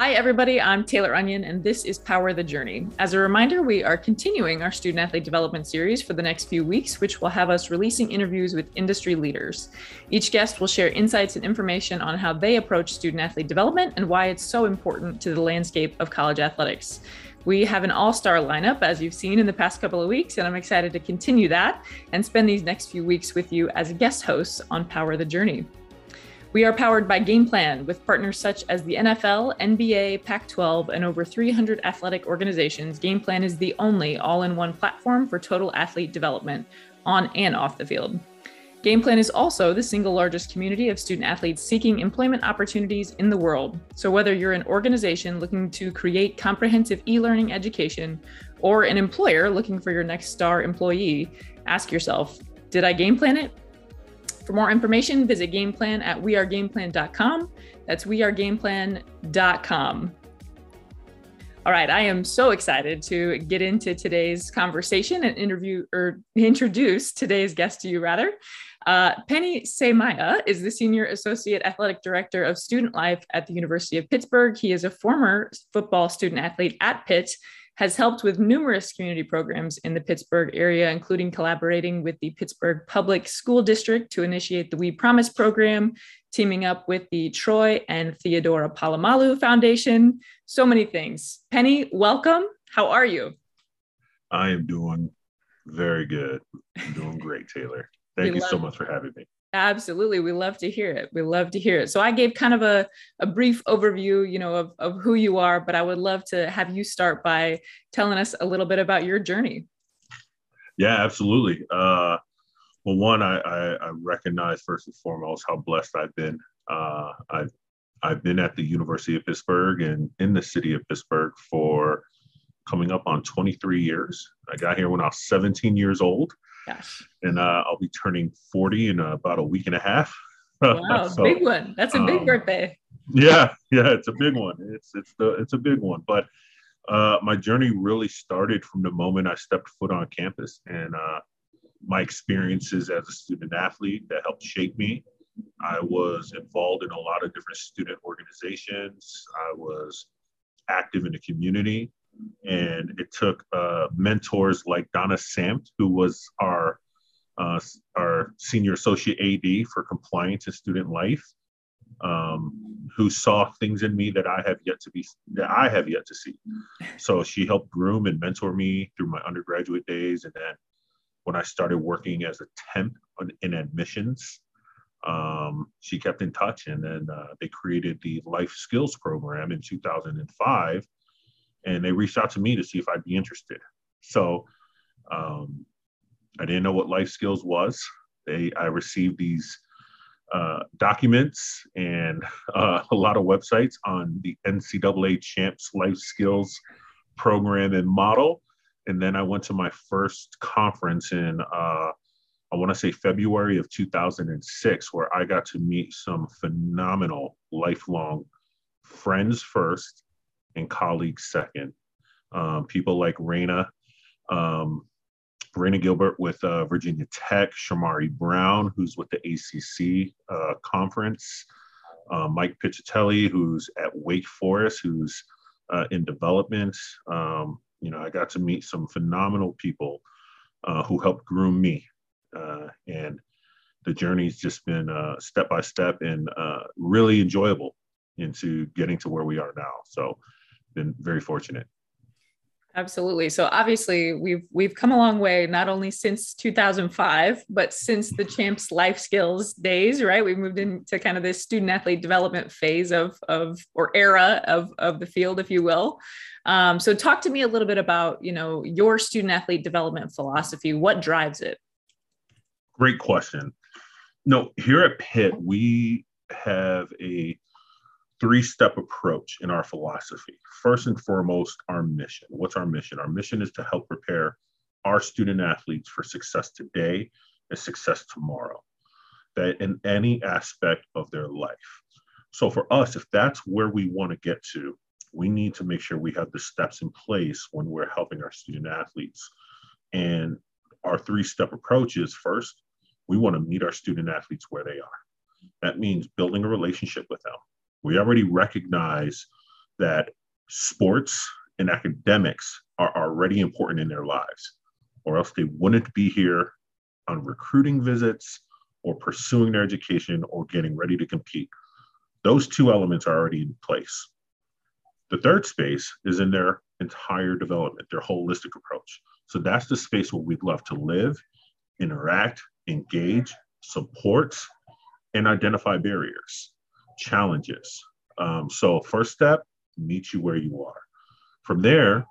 Hi, everybody. I'm Taylor Onion, and this is Power the Journey. As a reminder, we are continuing our student athlete development series for the next few weeks, which will have us releasing interviews with industry leaders. Each guest will share insights and information on how they approach student athlete development and why it's so important to the landscape of college athletics. We have an all star lineup, as you've seen in the past couple of weeks, and I'm excited to continue that and spend these next few weeks with you as guest hosts on Power the Journey. We are powered by GamePlan with partners such as the NFL, NBA, Pac 12, and over 300 athletic organizations. GamePlan is the only all in one platform for total athlete development on and off the field. GamePlan is also the single largest community of student athletes seeking employment opportunities in the world. So, whether you're an organization looking to create comprehensive e learning education or an employer looking for your next star employee, ask yourself Did I game plan it? For more information, visit Gameplan at wearegameplan.com. That's wearegameplan.com. All right, I am so excited to get into today's conversation and interview or introduce today's guest to you, rather. Uh, Penny Semaia is the Senior Associate Athletic Director of Student Life at the University of Pittsburgh. He is a former football student athlete at Pitt has helped with numerous community programs in the Pittsburgh area, including collaborating with the Pittsburgh Public School District to initiate the We Promise program, teaming up with the Troy and Theodora Polamalu Foundation. So many things. Penny, welcome. How are you? I am doing very good. I'm doing great, Taylor. Thank we you so much for having me. Absolutely. We love to hear it. We love to hear it. So I gave kind of a, a brief overview, you know, of, of who you are, but I would love to have you start by telling us a little bit about your journey. Yeah, absolutely. Uh, well, one, I, I, I, recognize first and foremost how blessed I've been. Uh, I've, I've been at the University of Pittsburgh and in the city of Pittsburgh for coming up on 23 years. I got here when I was 17 years old. Gosh. And uh, I'll be turning 40 in uh, about a week and a half. Wow, so, big one. That's a big um, birthday. Yeah, yeah, it's a big one. It's it's the it's a big one. But uh, my journey really started from the moment I stepped foot on campus and uh, my experiences as a student athlete that helped shape me. I was involved in a lot of different student organizations. I was active in the community. And it took uh, mentors like Donna Sanft, who was our uh, our senior associate AD for compliance and student life, um, who saw things in me that I have yet to be that I have yet to see. So she helped groom and mentor me through my undergraduate days, and then when I started working as a temp in admissions, um, she kept in touch, and then uh, they created the life skills program in 2005 and they reached out to me to see if I'd be interested. So um, I didn't know what life skills was. They I received these uh, documents and uh, a lot of websites on the NCAA Champs Life Skills program and model. And then I went to my first conference in, uh, I want to say February of 2006, where I got to meet some phenomenal lifelong friends first and colleagues second. Um, people like Raina, um, Raina Gilbert with uh, Virginia Tech, Shamari Brown, who's with the ACC uh, conference, uh, Mike Piccatelli, who's at Wake Forest, who's uh, in development. Um, you know, I got to meet some phenomenal people uh, who helped groom me. Uh, and the journey's just been step by step and really enjoyable into getting to where we are now. So been very fortunate. Absolutely. So obviously we've we've come a long way not only since 2005 but since the champs life skills days, right? We've moved into kind of this student athlete development phase of of or era of of the field if you will. Um, so talk to me a little bit about, you know, your student athlete development philosophy. What drives it? Great question. No, here at Pitt we have a three step approach in our philosophy. First and foremost, our mission. What's our mission? Our mission is to help prepare our student athletes for success today and success tomorrow, that in any aspect of their life. So, for us, if that's where we want to get to, we need to make sure we have the steps in place when we're helping our student athletes. And our three step approach is first, we want to meet our student athletes where they are. That means building a relationship with them we mm-hmm. already recognize that sports and academics are already important in their lives, or else they wouldn't be here on recruiting visits or pursuing their education or getting ready to compete. Those two elements are already in place. The third space is in their entire development, their holistic approach. So that's the space where we'd love to live, interact, engage, support, and identify barriers, challenges. Um, so, first step, meet you where you are. From there,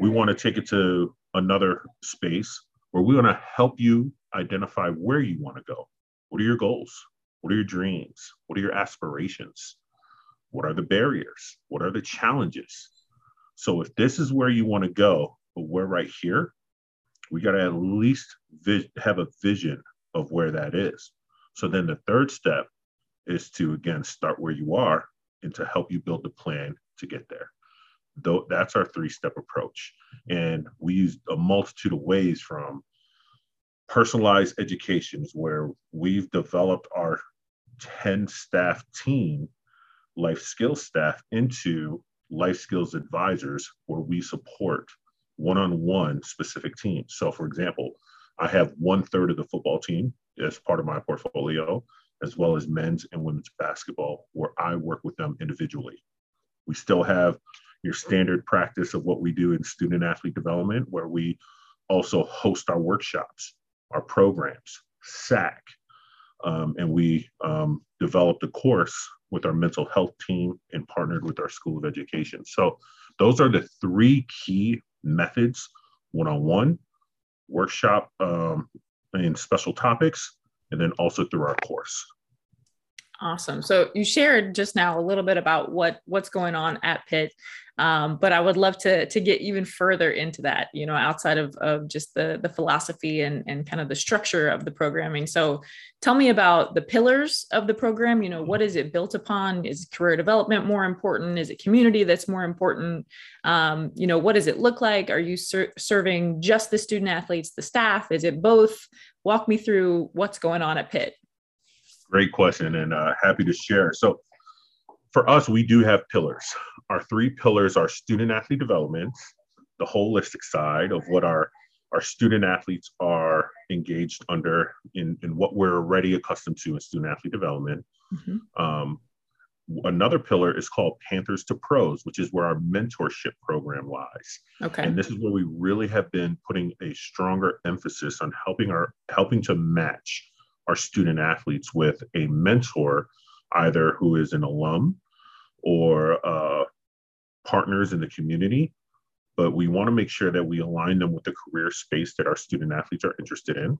we want to take it to another space where we want to help you identify where you want to go. What are your goals? What are your dreams? What are your aspirations? What are the barriers? What are the challenges? So if this is where you want to go, but we're right here, we got to at least have a vision of where that is. So then the third step is to again start where you are and to help you build the plan to get there. Though that's our three-step approach. And we use a multitude of ways from personalized educations where we've developed our 10 staff team life skills staff into life skills advisors where we support one-on-one specific teams so for example i have one third of the football team as part of my portfolio as well as men's and women's basketball where i work with them individually we still have your standard practice of what we do in student athlete development where we also host our workshops our programs sac um, and we um, developed a course with our mental health team and partnered with our School of Education. So those are the three key methods, one-on-one, workshop, um, and special topics, and then also through our course. Awesome. So you shared just now a little bit about what what's going on at Pitt, um, but I would love to to get even further into that. You know, outside of of just the the philosophy and and kind of the structure of the programming. So tell me about the pillars of the program. You know, what is it built upon? Is career development more important? Is it community that's more important? Um, you know, what does it look like? Are you ser- serving just the student athletes, the staff? Is it both? Walk me through what's going on at Pitt. Great question, and uh, happy to share. So, for us, we do have pillars. Our three pillars are student athlete development, the holistic side of what our our student athletes are engaged under in, in what we're already accustomed to in student athlete development. Mm-hmm. Um, another pillar is called Panthers to Pros, which is where our mentorship program lies. Okay. And this is where we really have been putting a stronger emphasis on helping our helping to match our student athletes with a mentor, either who is an alum or uh, partners in the community. But we want to make sure that we align them with the career space that our student athletes are interested in.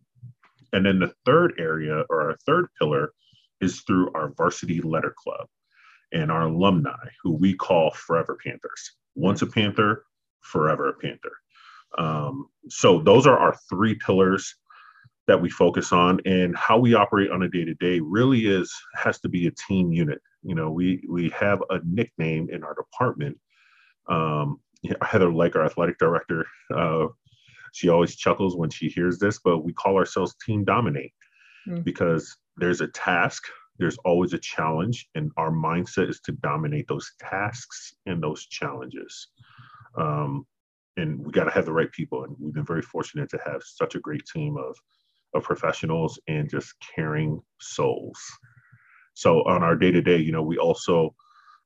And then the third area or our third pillar is through our varsity letter club and our alumni, who we call Forever Panthers. Once a Panther, forever a Panther. Um, so those are our three pillars that we focus on and how we operate on a day to day really is has to be a team unit. You know, we we have a nickname in our department. Um, Heather Lyke, our athletic director, uh, she always chuckles when she hears this, but we call ourselves Team Dominate mm. because there's a task, there's always a challenge, and our mindset is to dominate those tasks and those challenges. Um, and we got to have the right people, and we've been very fortunate to have such a great team of of professionals and just caring souls. So on our day to day, you know, we also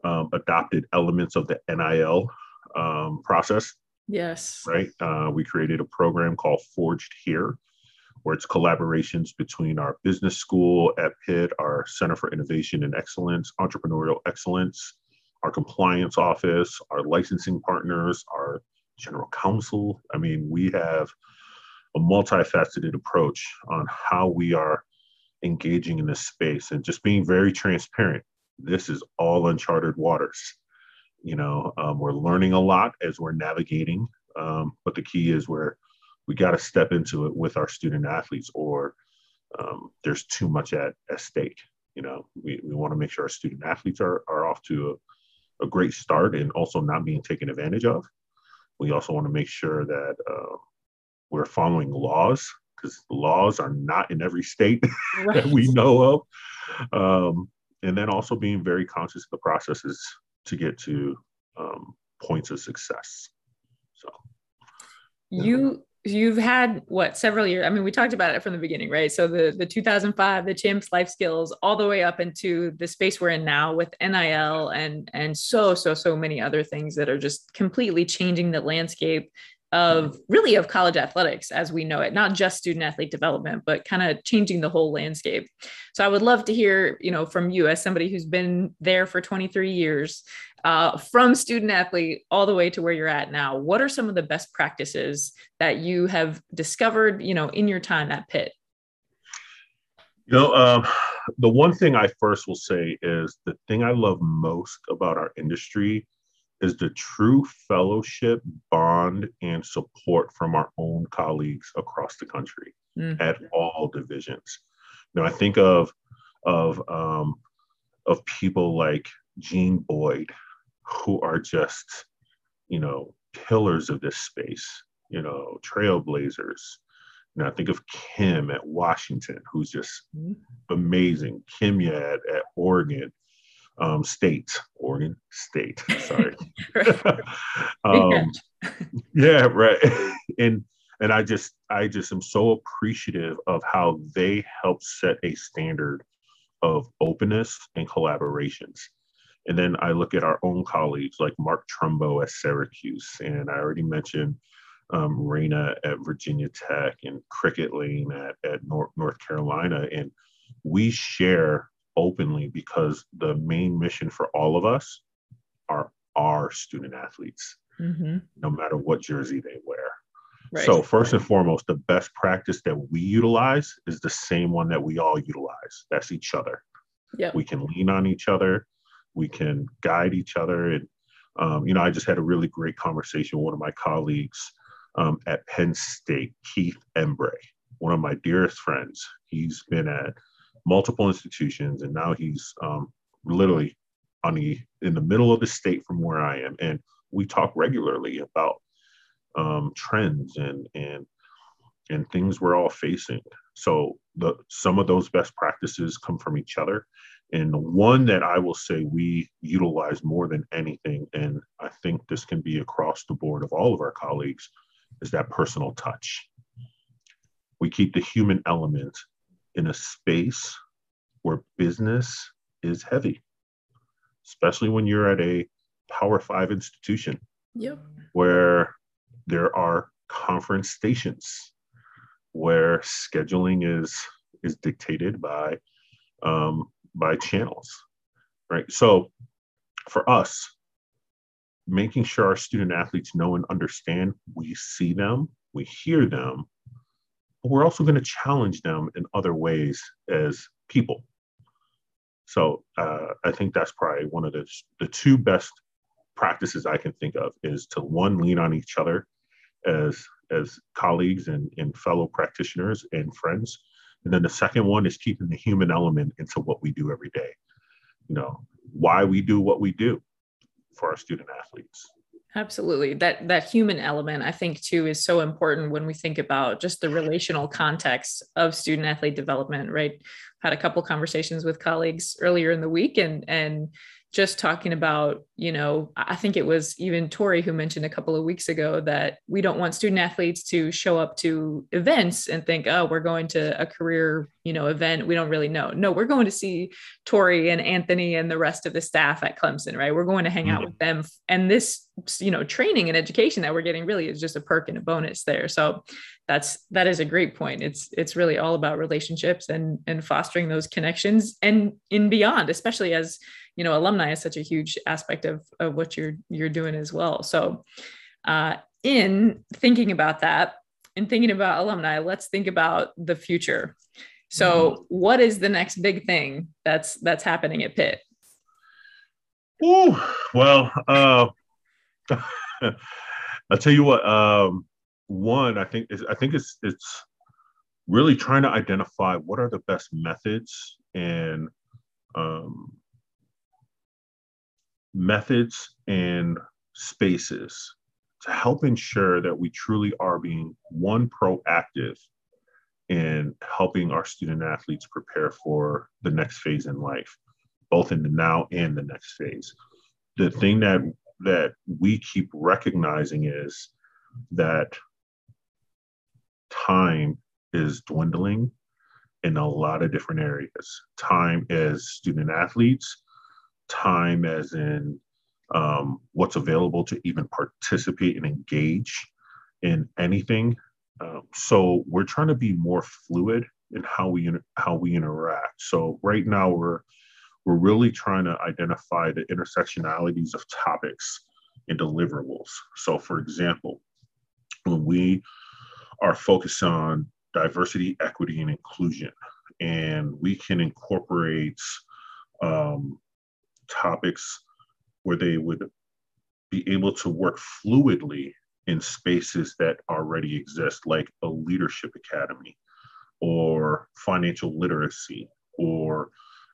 um, adopted elements of the NIL um, process. Yes. Right. Uh, we created a program called Forged Here, where it's collaborations between our business school at Pitt, our Center for Innovation and Excellence, Entrepreneurial Excellence, our compliance office, our licensing partners, our general counsel. I mean, we have a multifaceted approach on how we are engaging in this space and just being very transparent. This is all uncharted waters. You know, um, we're learning a lot as we're navigating, um, but the key is where we got to step into it with our student athletes, or um, there's too much at, at stake. You know, we, we want to make sure our student athletes are, are off to a, a great start and also not being taken advantage of. We also want to make sure that uh, we're following laws because laws are not in every state right. that we know of. Um, and then also being very conscious of the processes to get to um, points of success. So you you've had what several years i mean we talked about it from the beginning right? So the the 2005 the champs life skills all the way up into the space we're in now with nil and and so so so many other things that are just completely changing the landscape of really of college athletics as we know it not just student athlete development but kind of changing the whole landscape. So i would love to hear you know from you as somebody who's been there for 23 years uh, from student athlete all the way to where you're at now what are some of the best practices that you have discovered you know in your time at pitt? You know um, the one thing i first will say is the thing i love most about our industry is the true fellowship, bond, and support from our own colleagues across the country mm. at all divisions. You know, I think of of um, of people like Jean Boyd, who are just, you know, pillars of this space, you know, trailblazers. And I think of Kim at Washington, who's just mm. amazing. Kimya at, at Oregon, um, State, Oregon State. Sorry. um, yeah, right. And and I just I just am so appreciative of how they help set a standard of openness and collaborations. And then I look at our own colleagues like Mark Trumbo at Syracuse, and I already mentioned um, Raina at Virginia Tech and Cricket Lane at, at North, North Carolina. And we share openly because the main mission for all of us are our student athletes, mm-hmm. no matter what jersey they wear. Right. So, first and foremost, the best practice that we utilize is the same one that we all utilize. That's each other. Yep. We can lean on each other. We can guide each other. And, um, you know, I just had a really great conversation with one of my colleagues um, at Penn State, Keith Embray, one of my dearest friends. He's been at multiple institutions, and now he's um, literally on the in the middle of the state from where I am, and we talk regularly about um, trends and and and things we're all facing. So the some of those best practices come from each other, and the one that I will say we utilize more than anything, and I think this can be across the board of all of our colleagues, is that personal touch. We keep the human element in a space where business is heavy, especially when you're at a Power Five institution. Yep. Where there are conference stations, where scheduling is is dictated by um, by channels, right? So, for us, making sure our student athletes know and understand we see them, we hear them, but we're also going to challenge them in other ways as people. So uh, I think that's probably one of the, the two best practices I can think of is to one, lean on each other as, as colleagues and, and fellow practitioners and friends. And then the second one is keeping the human element into what we do every day. You know, why we do what we do for our student athletes. Absolutely. That that human element I think too is so important when we think about just the relational context of student athlete development, right? Had a couple conversations with colleagues earlier in the week and and just talking about, you know, I think it was even Tori who mentioned a couple of weeks ago that we don't want student athletes to show up to events and think, oh, we're going to a career, you know, event. We don't really know. No, we're going to see Tori and Anthony and the rest of the staff at Clemson, right? We're going to hang mm-hmm. out with them. And this, you know, training and education that we're getting really is just a perk and a bonus there. So that's that is a great point. It's it's really all about relationships and and fostering those connections and in beyond, especially as you know alumni is such a huge aspect of, of what you're you're doing as well. So uh, in thinking about that and thinking about alumni let's think about the future. So mm-hmm. what is the next big thing that's that's happening at pitt? Ooh, well uh, i'll tell you what um, one i think is i think it's it's really trying to identify what are the best methods and um, methods and spaces to help ensure that we truly are being one proactive in helping our student athletes prepare for the next phase in life both in the now and the next phase the thing that that we keep recognizing is that time is dwindling in a lot of different areas. Time as student athletes, time as in um, what's available to even participate and engage in anything. Um, so we're trying to be more fluid in how we how we interact. So right now we're we're really trying to identify the intersectionalities of topics and deliverables. So for example, when we are focused on diversity, equity, and inclusion, and we can incorporate um, topics where they would be able to work fluidly in spaces that already exist, like a leadership academy or financial literacy, or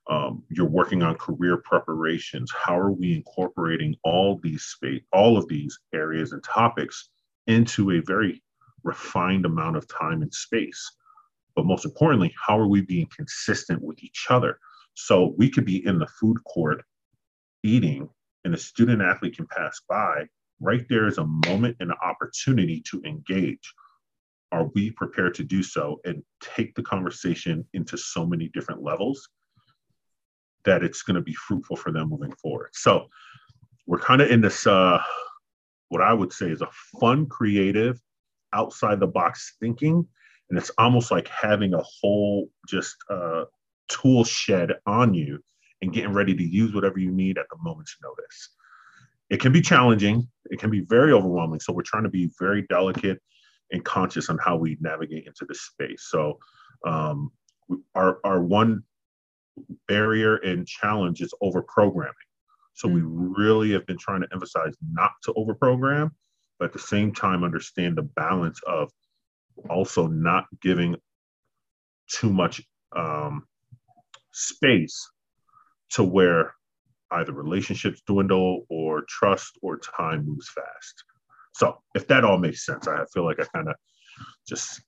um, you're working on career preparations. How are we incorporating all these space, all of these areas and topics into a very refined amount of time and space? But most importantly, how are we being consistent with each other? So we could be in the food court eating and a student athlete can pass by, right there is a moment and an opportunity to engage. Are we prepared to do so and take the conversation into so many different levels that it's going to be fruitful for them moving forward? So we're kind of in this, uh, what I would say is a fun, creative, outside the box thinking. And it's almost like having a whole just uh, tool shed on you and getting ready to use whatever you need at the moment's notice. It can be challenging, it can be very overwhelming. So we're trying to be very delicate and conscious on how we navigate into this space. So um, our, our one barrier and challenge is over programming. So mm-hmm. we mm. really have been trying to emphasize not to over program, but at the same time understand the balance of also not giving too much um, space to where either relationships dwindle or trust or time moves fast. So if that all makes sense, I feel like I kind of just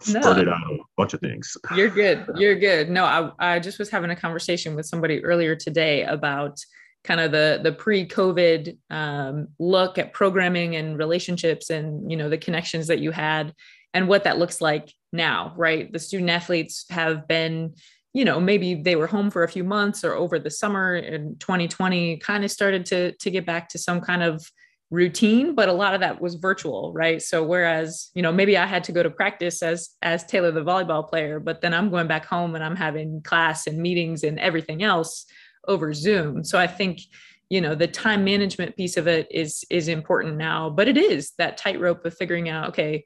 started no, out a bunch of things. You're good. You're good. No, I, I just was having a conversation with somebody earlier today about kind of the the pre-COVID um, look at programming and relationships and you know the connections that you had and what that looks like now, right? The student athletes have been you know maybe they were home for a few months or over the summer in 2020 kind of started to to get back to some kind of routine but a lot of that was virtual right? So whereas you know maybe i had to go to practice as as taylor the volleyball player but then i'm going back home and i'm having class and meetings and everything else over zoom. So i think you know the time management piece of it is is important now but it is that tightrope of figuring out okay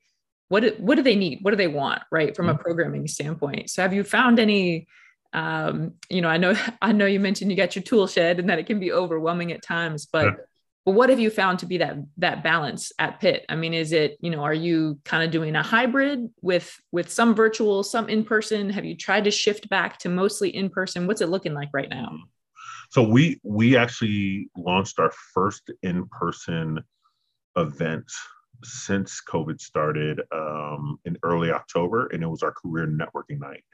what what do they need? What do they want right from a mm-hmm. programming standpoint? So have you found any um, you know i know i know you mentioned you got your tool shed and that it can be overwhelming at times but yeah. but what have you found to be that that balance at pitt i mean is it you know are you kind of doing a hybrid with with some virtual some in person have you tried to shift back to mostly in person what's it looking like right now so we we actually launched our first in person event since COVID started um, in early October, and it was our career networking night.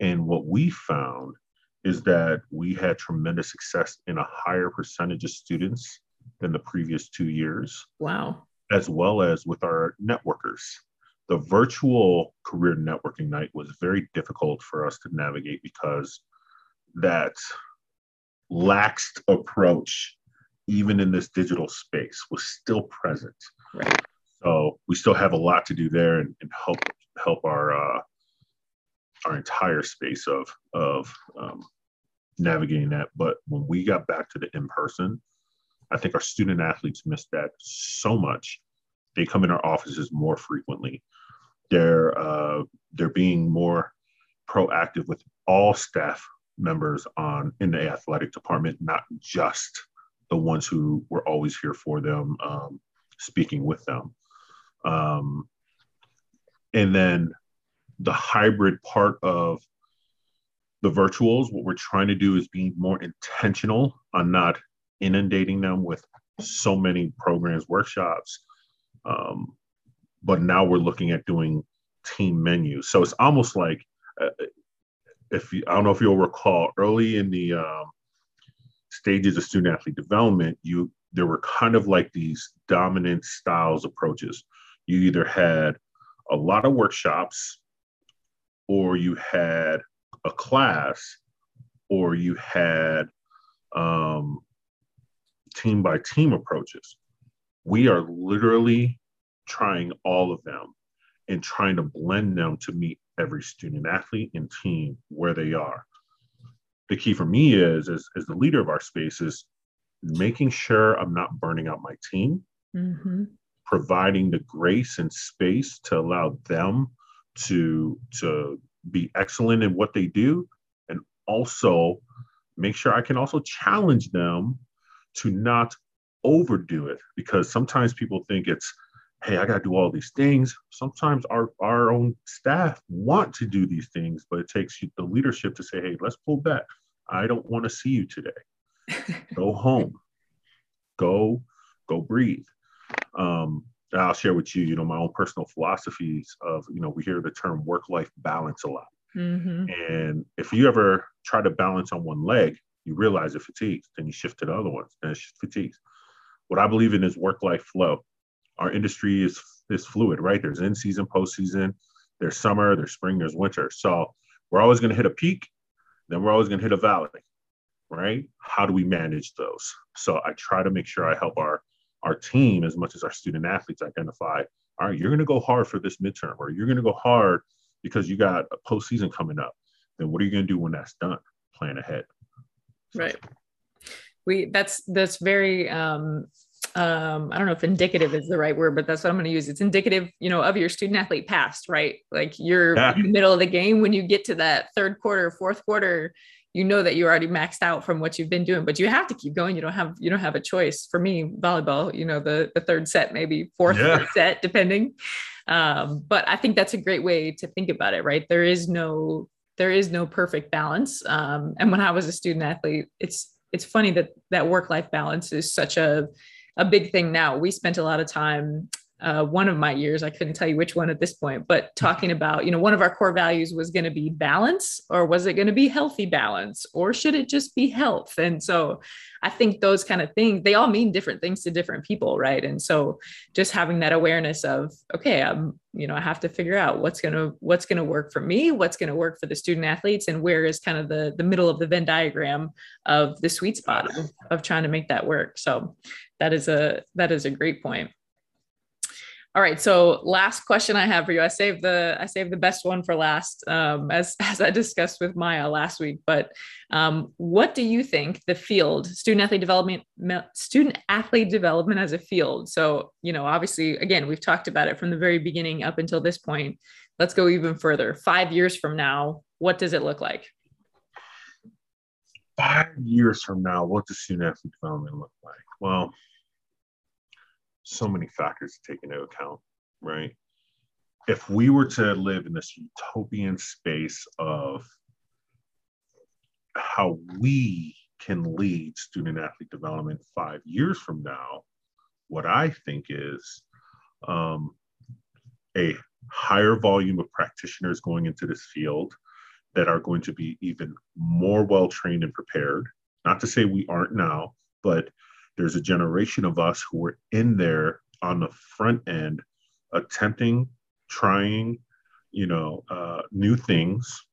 And what we found is that we had tremendous success in a higher percentage of students than the previous two years. Wow. As well as with our networkers. The virtual career networking night was very difficult for us to navigate because that laxed approach, even in this digital space, was still present. Right. So we still have a lot to do there and, and help help our uh, our entire space of of um, navigating that. But when we got back to the in person, I think our student athletes missed that so much. They come in our offices more frequently. They're uh, they're being more proactive with all staff members on in the athletic department, not just the ones who were always here for them, um, speaking with them. Um, and then the hybrid part of the virtuals, what we're trying to do is be more intentional on not inundating them with so many programs, workshops. Um, but now we're looking at doing team menus. So it's almost like, uh, if you, I don't know if you'll recall, early in the um, stages of student athlete development, you there were kind of like these dominant styles approaches. You either had a lot of workshops, or you had a class, or you had um, team by team approaches. We are literally trying all of them and trying to blend them to meet every student athlete and team where they are. The key for me is, as, as the leader of our space, is making sure I'm not burning out my team, mm-hmm. providing the grace and space to allow them to, to be excellent in what they do, and also make sure I can also challenge them to not overdo it because sometimes people think it's hey i got to do all these things. Sometimes our our own staff want to do these things but it takes the leadership to say hey let's pull back. I don't want to see you today. Go home. Go go breathe. Um, i'll share with you you know my own personal philosophies of you know we hear the term work life balance a lot mm-hmm. and if you ever try to balance on one leg you realize it fatigues then you shift to the other ones and it fatigues what i believe in is work life flow our industry is is fluid right there's in season postseason there's summer there's spring there's winter so we're always going to hit a peak then we're always going to hit a valley right? How do we manage those? So I try to make sure I help our our team as much as our student athletes identify. All right, you're going to go hard for this midterm, or you're going to go hard because you got a postseason coming up. Then what are you going to do when that's done? Plan ahead. Right. We that's that's very um um, I don't know if indicative is the right word, but that's what I'm going to use. It's indicative, you know, of your student athlete past, right? Like you're yeah. in the middle of the game when you get to that third quarter, fourth quarter, you know that you're already maxed out from what you've been doing but you have to keep going. You don't have you don't have a choice. For me volleyball you know the the third set maybe fourth yeah. set depending. Um, but i think that's a great way to think about it right? There is no there is no perfect balance. Um, and when i was a student athlete it's it's funny that that work life balance is such a a big thing now. We spent a lot of time uh, one of my years, I couldn't tell you which one at this point, but talking about, you know, one of our core values was going to be balance, or was it going to be healthy balance, or should it just be health? And so I think those kind of things, they all mean different things to different people, right? And so just having that awareness of, okay, I'm, you know, I have to figure out what's going to, what's going to work for me, what's going to work for the student athletes, and where is kind of the, the middle of the Venn diagram of the sweet spot of, of trying to make that work. So that is a, that is a great point. All right. So last question I have for you. I saved the I saved the best one for last, um, as as I discussed with Maya last week. But um, what do you think the field student athlete development student athlete development as a field? So you know, obviously, again, we've talked about it from the very beginning up until this point. Let's go even further. Five years from now, what does it look like? Five years from now, what does student athlete development look like? Well so many factors to take into account, right? If we were to live in this utopian space of how we can lead student athlete development five years from now, what I think is um, a higher volume of practitioners going into this field that are going to be even more well trained and prepared. Not to say we aren't now, but there's a generation of us who were in there on the front end attempting trying you know uh, new things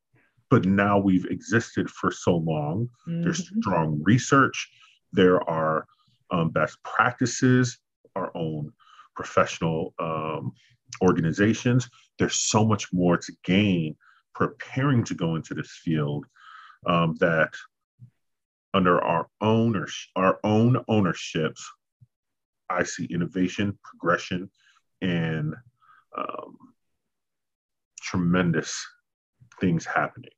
but now we've existed for so long. Mm-hmm. there's strong research. There are um, best practices our own professional um, organizations. There's so much more to gain preparing to go into this field um, that under our own our own ownerships, I see innovation, progression, and um, tremendous things happening.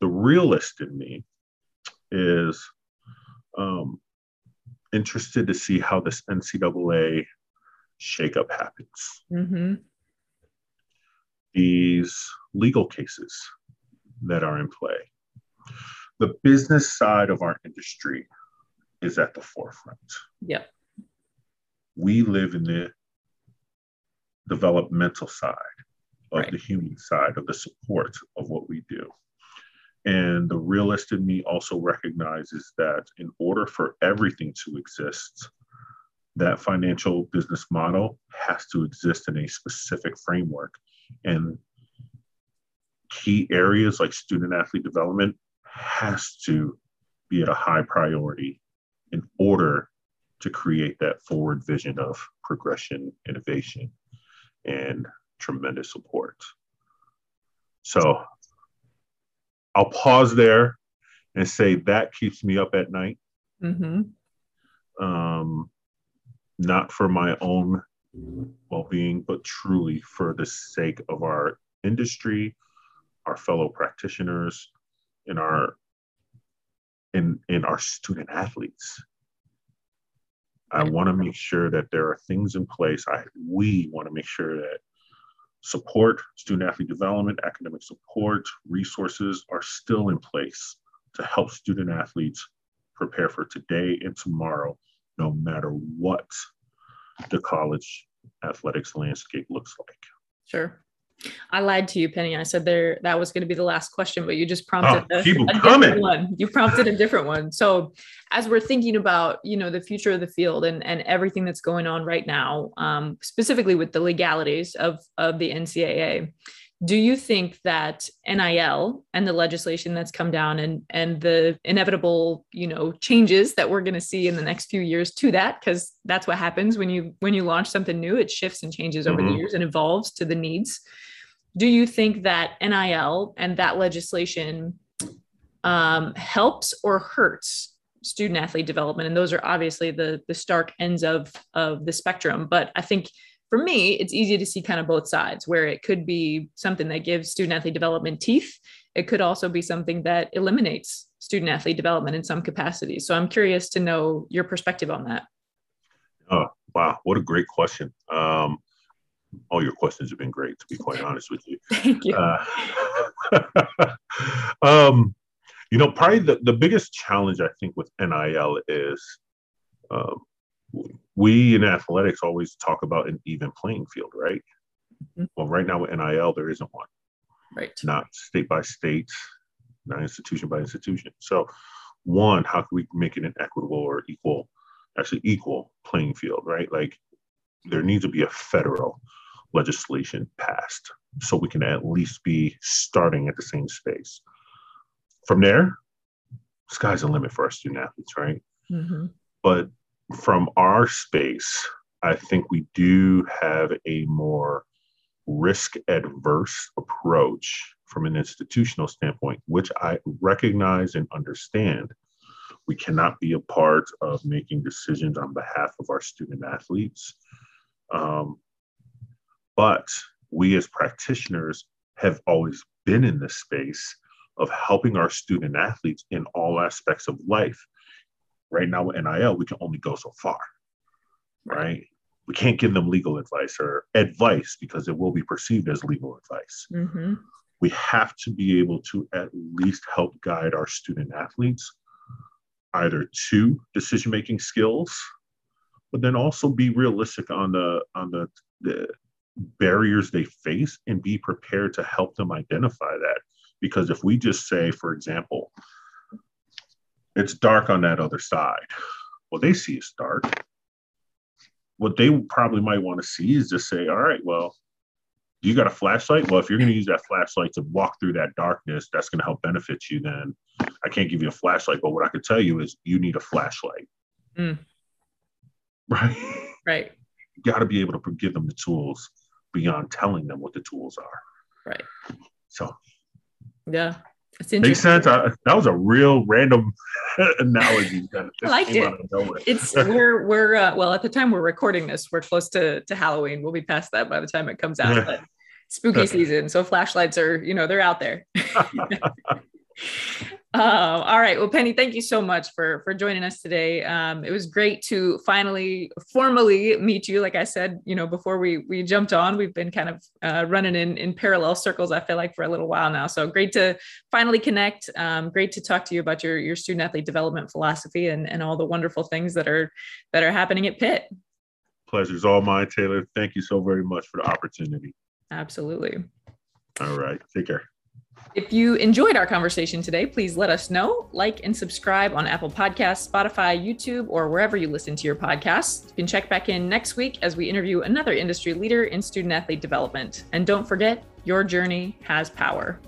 The realist in me is um, interested to see how this NCAA shakeup happens. Mm-hmm. These legal cases that are in play the business side of our industry is at the forefront. Yeah. We live in the developmental side of right. the human side of the support of what we do. And the realist in me also recognizes that in order for everything to exist, that financial business model has to exist in a specific framework. And key areas like student athlete development has to be at a high priority in order to create that forward vision of progression, innovation, and tremendous support. So I'll pause there and say that keeps me up at night. Mm-hmm. Um, not for my own well being, but truly for the sake of our industry, our fellow practitioners, and our in, in our student athletes. I want to make sure that there are things in place. I we want to make sure that support, student athlete development, academic support, resources are still in place to help student athletes prepare for today and tomorrow, no matter what the college athletics landscape looks like. Sure. I lied to you, Penny. I said there that was going to be the last question, but you just prompted oh, a, a different one. You prompted a different one. So, as we're thinking about you know the future of the field and and everything that's going on right now, um, specifically with the legalities of of the NCAA, do you think that NIL and the legislation that's come down and and the inevitable you know changes that we're going to see in the next few years to that because that's what happens when you when you launch something new it shifts and changes over mm-hmm. the years and evolves to the needs do you think that NIL and that legislation um, helps or hurts student athlete development? And those are obviously the the stark ends of of the spectrum. But I think for me, it's easy to see kind of both sides, where it could be something that gives student athlete development teeth. It could also be something that eliminates student athlete development in some capacity. So I'm curious to know your perspective on that. Oh, wow. What a great question. Um, all your questions have been great, to be quite honest with you. Thank you. Uh, um, you know, probably the, the biggest challenge I think with NIL is um, we in athletics always talk about an even playing field, right? Mm-hmm. Well, right now with NIL, there isn't one. Right. Not state by state, not institution by institution. So, one, how can we make it an equitable or equal, actually equal playing field, right? Like, there needs to be a federal legislation passed so we can at least be starting at the same space. From there, sky's the limit for our student athletes, right? Mm-hmm. But from our space, I think we do have a more risk adverse approach from an institutional standpoint, which I recognize and understand. We cannot be a part of making decisions on behalf of our student athletes. Um, but we as practitioners have always been in this space of helping our student athletes in all aspects of life. Right now with NIL, we can only go so far, right? We can't give them legal advice or advice because it will be perceived as legal advice. Mm-hmm. We have to be able to at least help guide our student athletes either to decision making skills, but then also be realistic on the on the, the barriers they face and be prepared to help them identify that. Because if we just say, for example, it's dark on that other side, well, they see it's dark. What they probably might want to see is just say, all right, well, you got a flashlight? Well, if you're going to use that flashlight to walk through that darkness, that's going to help benefit you. Then I can't give you a flashlight, but what I could tell you is you need a flashlight. Mm. Right. Right. You got to be able to give them the tools beyond telling them what the tools are. Right. So. Yeah. Makes sense. I, that was a real random analogy. I liked it. It's we're we're uh, well at the time we're recording this, we're close to to Halloween. We'll be past that by the time it comes out. But spooky season, so flashlights are you know they're out there. Uh, all right. Well, Penny, thank you so much for for joining us today. Um, it was great to finally formally meet you. Like I said, you know, before we we jumped on, we've been kind of uh, running in in parallel circles. I feel like for a little while now. So great to finally connect. Um, great to talk to you about your your student athlete development philosophy and and all the wonderful things that are that are happening at Pitt. Pleasure's all mine, Taylor. Thank you so very much for the opportunity. Absolutely. All right. Take care. If you enjoyed our conversation today, please let us know. Like and subscribe on Apple Podcasts, Spotify, YouTube, or wherever you listen to your podcasts. You can check back in next week as we interview another industry leader in student athlete development. And don't forget, your journey has power.